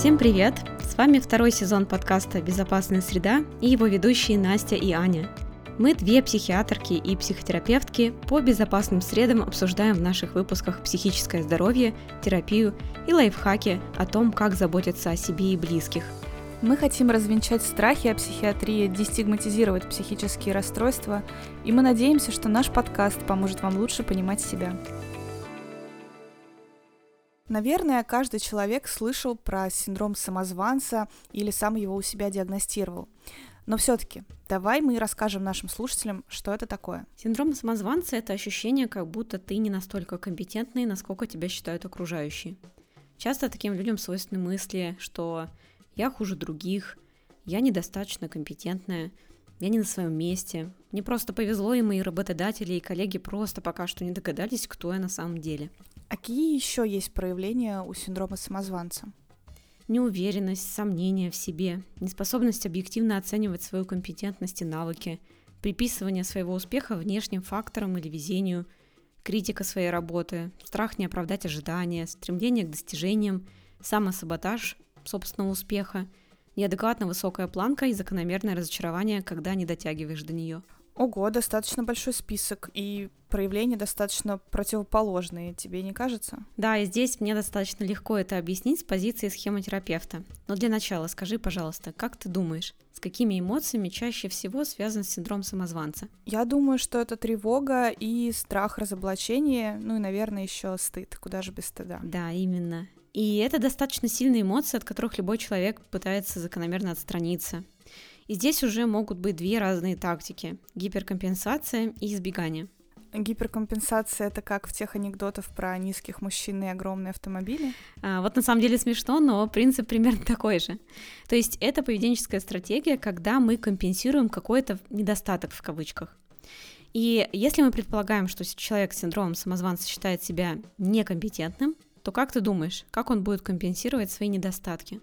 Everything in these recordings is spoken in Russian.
Всем привет! С вами второй сезон подкаста «Безопасная среда» и его ведущие Настя и Аня. Мы две психиатрки и психотерапевтки по безопасным средам обсуждаем в наших выпусках психическое здоровье, терапию и лайфхаки о том, как заботиться о себе и близких. Мы хотим развенчать страхи о психиатрии, дестигматизировать психические расстройства, и мы надеемся, что наш подкаст поможет вам лучше понимать себя. Наверное, каждый человек слышал про синдром самозванца или сам его у себя диагностировал. Но все-таки, давай мы расскажем нашим слушателям, что это такое. Синдром самозванца — это ощущение, как будто ты не настолько компетентный, насколько тебя считают окружающие. Часто таким людям свойственны мысли, что я хуже других, я недостаточно компетентная, я не на своем месте. Мне просто повезло, и мои работодатели и коллеги просто пока что не догадались, кто я на самом деле. А какие еще есть проявления у синдрома самозванца? Неуверенность, сомнения в себе, неспособность объективно оценивать свою компетентность и навыки, приписывание своего успеха внешним факторам или везению, критика своей работы, страх не оправдать ожидания, стремление к достижениям, самосаботаж собственного успеха, неадекватно высокая планка и закономерное разочарование, когда не дотягиваешь до нее. Ого, достаточно большой список, и проявления достаточно противоположные, тебе не кажется? Да, и здесь мне достаточно легко это объяснить с позиции схемотерапевта. Но для начала скажи, пожалуйста, как ты думаешь, с какими эмоциями чаще всего связан синдром самозванца? Я думаю, что это тревога и страх разоблачения, ну и, наверное, еще стыд. Куда же без стыда? Да, именно. И это достаточно сильные эмоции, от которых любой человек пытается закономерно отстраниться. И здесь уже могут быть две разные тактики – гиперкомпенсация и избегание. Гиперкомпенсация это как в тех анекдотах про низких мужчин и огромные автомобили? А, вот на самом деле смешно, но принцип примерно такой же. То есть это поведенческая стратегия, когда мы компенсируем какой-то недостаток в кавычках. И если мы предполагаем, что человек с синдромом самозванца считает себя некомпетентным, то как ты думаешь, как он будет компенсировать свои недостатки?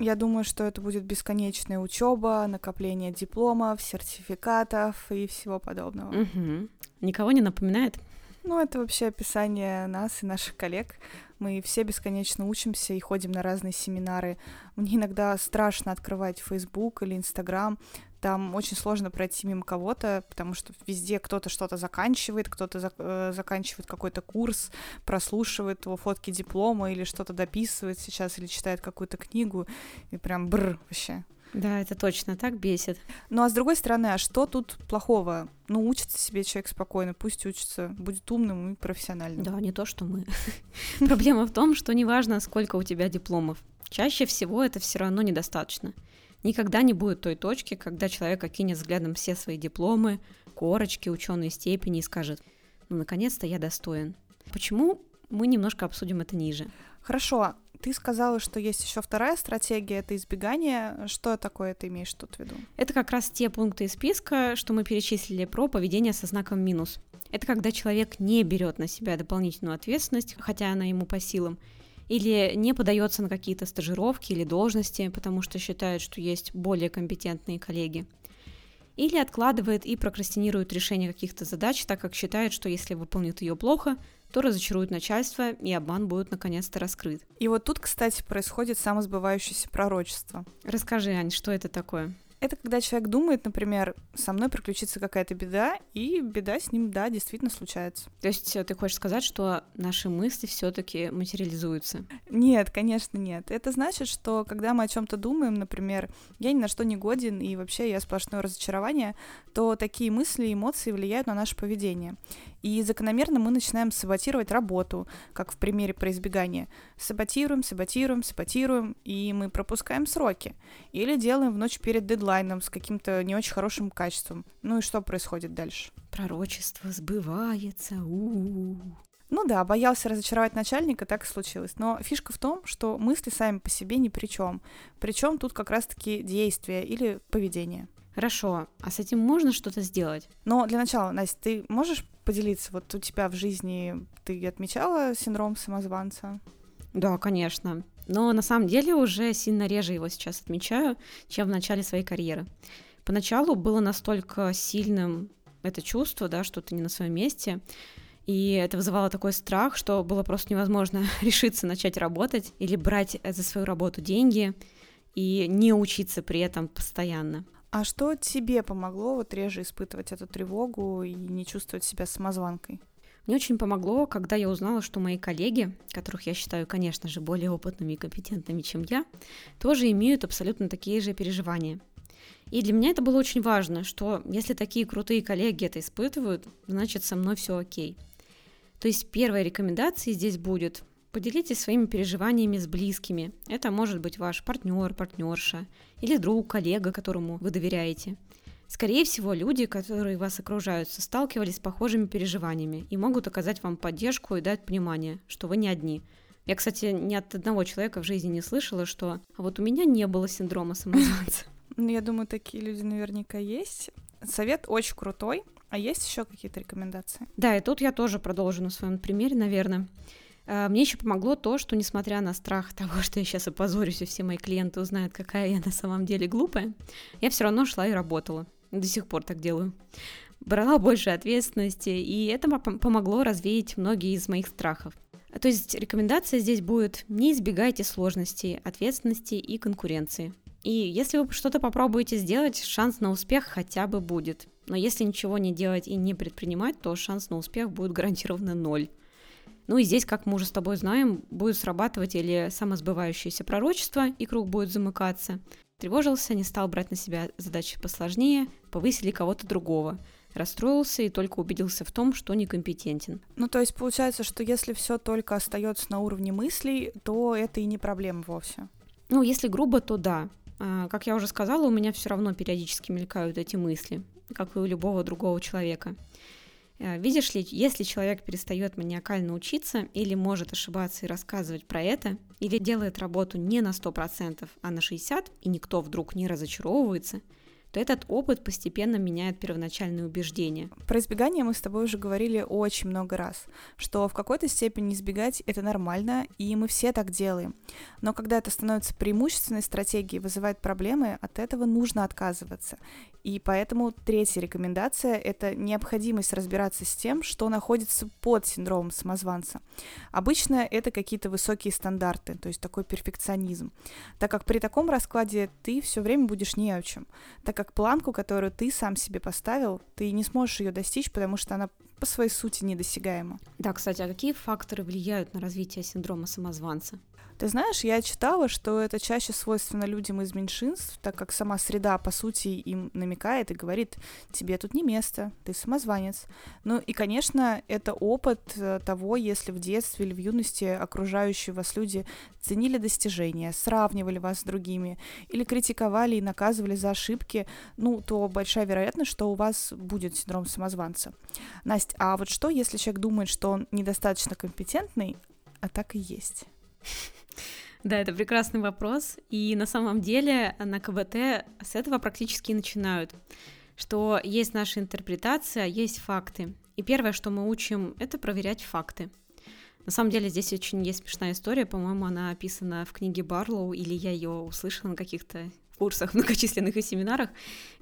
Я думаю, что это будет бесконечная учеба, накопление дипломов, сертификатов и всего подобного. Угу. Никого не напоминает? Ну, это вообще описание нас и наших коллег. Мы все бесконечно учимся и ходим на разные семинары. Мне иногда страшно открывать Facebook или Instagram. Там очень сложно пройти мимо кого-то, потому что везде кто-то что-то заканчивает, кто-то зак- э, заканчивает какой-то курс, прослушивает его фотки диплома или что-то дописывает сейчас, или читает какую-то книгу, и прям бр вообще. Да, это точно так бесит. Ну а с другой стороны, а что тут плохого? Ну, учится себе человек спокойно, пусть учится, будет умным и профессиональным. Да, не то, что мы. Проблема в том, что неважно, сколько у тебя дипломов. Чаще всего это все равно недостаточно. Никогда не будет той точки, когда человек окинет взглядом все свои дипломы, корочки, ученые степени и скажет, ну, наконец-то я достоин. Почему? Мы немножко обсудим это ниже. Хорошо, ты сказала, что есть еще вторая стратегия, это избегание. Что такое ты имеешь тут в виду? Это как раз те пункты из списка, что мы перечислили про поведение со знаком минус. Это когда человек не берет на себя дополнительную ответственность, хотя она ему по силам, или не подается на какие-то стажировки или должности, потому что считает, что есть более компетентные коллеги. Или откладывает и прокрастинирует решение каких-то задач, так как считает, что если выполнит ее плохо, то разочарует начальство, и обман будет наконец-то раскрыт. И вот тут, кстати, происходит самосбывающееся пророчество. Расскажи, Ань, что это такое? Это когда человек думает, например, со мной приключится какая-то беда, и беда с ним, да, действительно случается. То есть э, ты хочешь сказать, что наши мысли все-таки материализуются? Нет, конечно, нет. Это значит, что когда мы о чем-то думаем, например, я ни на что не годен, и вообще я сплошное разочарование, то такие мысли и эмоции влияют на наше поведение. И закономерно мы начинаем саботировать работу, как в примере про избегание. Саботируем, саботируем, саботируем, и мы пропускаем сроки. Или делаем в ночь перед дедлайном с каким-то не очень хорошим качеством. Ну и что происходит дальше? Пророчество сбывается. У-у-у. Ну да, боялся разочаровать начальника, так и случилось. Но фишка в том, что мысли сами по себе ни при чем. Причем тут как раз-таки действие или поведение. Хорошо, а с этим можно что-то сделать? Но для начала, Настя, ты можешь поделиться, вот у тебя в жизни ты отмечала синдром самозванца? Да, конечно. Но на самом деле уже сильно реже его сейчас отмечаю, чем в начале своей карьеры. Поначалу было настолько сильным это чувство, да, что ты не на своем месте, И это вызывало такой страх, что было просто невозможно решиться начать работать или брать за свою работу деньги и не учиться при этом постоянно. А что тебе помогло вот реже испытывать эту тревогу и не чувствовать себя самозванкой? Мне очень помогло, когда я узнала, что мои коллеги, которых я считаю, конечно же, более опытными и компетентными, чем я, тоже имеют абсолютно такие же переживания. И для меня это было очень важно, что если такие крутые коллеги это испытывают, значит со мной все окей. То есть первая рекомендация здесь будет Поделитесь своими переживаниями с близкими. Это может быть ваш партнер, партнерша или друг, коллега, которому вы доверяете. Скорее всего, люди, которые вас окружают, сталкивались с похожими переживаниями и могут оказать вам поддержку и дать понимание, что вы не одни. Я, кстати, ни от одного человека в жизни не слышала, что а вот у меня не было синдрома самозванца. Ну, я думаю, такие люди наверняка есть. Совет очень крутой. А есть еще какие-то рекомендации? Да, и тут я тоже продолжу на своем примере, наверное. А, мне еще помогло то, что несмотря на страх того, что я сейчас опозорюсь, и все мои клиенты узнают, какая я на самом деле глупая, я все равно шла и работала. До сих пор так делаю. Брала больше ответственности, и это помогло развеять многие из моих страхов. То есть рекомендация здесь будет не избегайте сложностей, ответственности и конкуренции. И если вы что-то попробуете сделать, шанс на успех хотя бы будет. Но если ничего не делать и не предпринимать, то шанс на успех будет гарантированно ноль. Ну и здесь, как мы уже с тобой знаем, будет срабатывать или самосбывающееся пророчество, и круг будет замыкаться. Тревожился, не стал брать на себя задачи посложнее, повысили кого-то другого. Расстроился и только убедился в том, что некомпетентен. Ну, то есть получается, что если все только остается на уровне мыслей, то это и не проблема вовсе. Ну, если грубо, то да. А, как я уже сказала, у меня все равно периодически мелькают эти мысли, как и у любого другого человека. Э, видишь ли, если человек перестает маниакально учиться или может ошибаться и рассказывать про это, или делает работу не на 100%, а на 60%, и никто вдруг не разочаровывается – то этот опыт постепенно меняет первоначальные убеждения. Про избегание мы с тобой уже говорили очень много раз, что в какой-то степени избегать это нормально, и мы все так делаем. Но когда это становится преимущественной стратегией, вызывает проблемы, от этого нужно отказываться. И поэтому третья рекомендация — это необходимость разбираться с тем, что находится под синдромом самозванца. Обычно это какие-то высокие стандарты, то есть такой перфекционизм, так как при таком раскладе ты все время будешь не о чем, так как планку, которую ты сам себе поставил, ты не сможешь ее достичь, потому что она по своей сути недосягаема. Да, кстати, а какие факторы влияют на развитие синдрома самозванца? Ты знаешь, я читала, что это чаще свойственно людям из меньшинств, так как сама среда, по сути, им намекает и говорит, тебе тут не место, ты самозванец. Ну и, конечно, это опыт э, того, если в детстве или в юности окружающие вас люди ценили достижения, сравнивали вас с другими или критиковали и наказывали за ошибки, ну, то большая вероятность, что у вас будет синдром самозванца. Настя, а вот что, если человек думает, что он недостаточно компетентный, а так и есть? Да, это прекрасный вопрос. И на самом деле на КБТ с этого практически начинают, что есть наша интерпретация, есть факты. И первое, что мы учим, это проверять факты. На самом деле здесь очень есть смешная история, по-моему, она описана в книге Барлоу, или я ее услышала на каких-то курсах многочисленных и семинарах,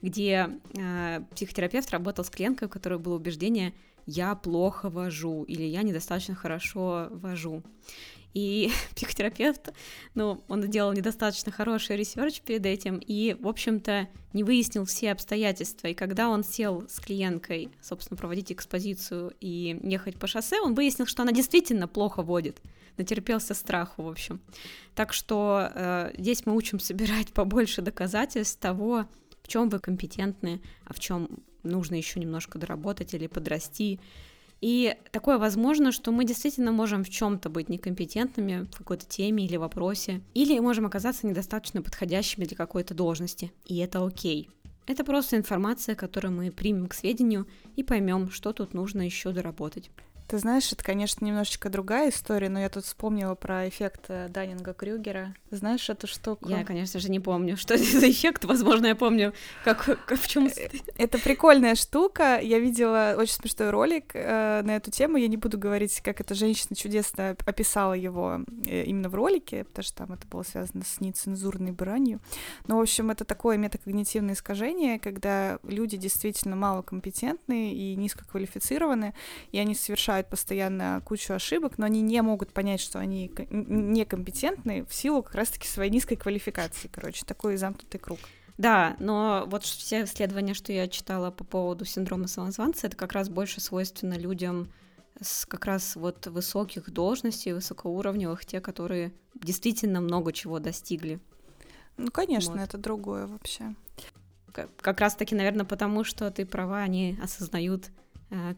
где э, психотерапевт работал с клиенткой, у которой было убеждение «я плохо вожу» или «я недостаточно хорошо вожу». И психотерапевт, ну, он делал недостаточно хороший research перед этим и, в общем-то, не выяснил все обстоятельства. И когда он сел с клиенткой, собственно, проводить экспозицию и ехать по шоссе, он выяснил, что она действительно плохо водит. Натерпелся страху, в общем. Так что э, здесь мы учим собирать побольше доказательств того, в чем вы компетентны, а в чем нужно еще немножко доработать или подрасти. И такое возможно, что мы действительно можем в чем-то быть некомпетентными в какой-то теме или вопросе, или можем оказаться недостаточно подходящими для какой-то должности, и это окей. Это просто информация, которую мы примем к сведению и поймем, что тут нужно еще доработать. Ты знаешь, это, конечно, немножечко другая история, но я тут вспомнила про эффект э, Даннинга-Крюгера. Знаешь эту штуку? Я, конечно же, не помню, что это за эффект. Возможно, я помню, как, как в чем. Э, это прикольная штука. Я видела очень смешной ролик э, на эту тему. Я не буду говорить, как эта женщина чудесно описала его э, именно в ролике, потому что там это было связано с нецензурной бранью. Но, в общем, это такое метакогнитивное искажение, когда люди действительно малокомпетентны и низкоквалифицированы, и они совершают совершают постоянно кучу ошибок, но они не могут понять, что они некомпетентны в силу как раз-таки своей низкой квалификации. Короче, такой замкнутый круг. Да, но вот все исследования, что я читала по поводу синдрома самозванца, это как раз больше свойственно людям с как раз вот высоких должностей, высокоуровневых, те, которые действительно много чего достигли. Ну, конечно, вот. это другое вообще. Как раз-таки, наверное, потому что ты права, они осознают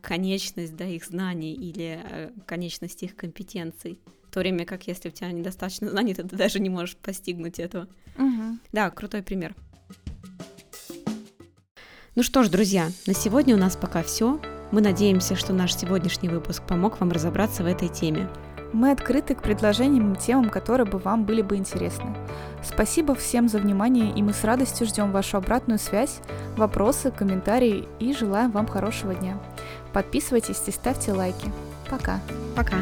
конечность да, их знаний или э, конечность их компетенций. В то время как если у тебя недостаточно знаний, то ты даже не можешь постигнуть этого. Угу. Да, крутой пример. Ну что ж, друзья, на сегодня у нас пока все. Мы надеемся, что наш сегодняшний выпуск помог вам разобраться в этой теме. Мы открыты к предложениям и темам, которые бы вам были бы интересны. Спасибо всем за внимание, и мы с радостью ждем вашу обратную связь, вопросы, комментарии и желаем вам хорошего дня. Подписывайтесь и ставьте лайки. Пока. Пока.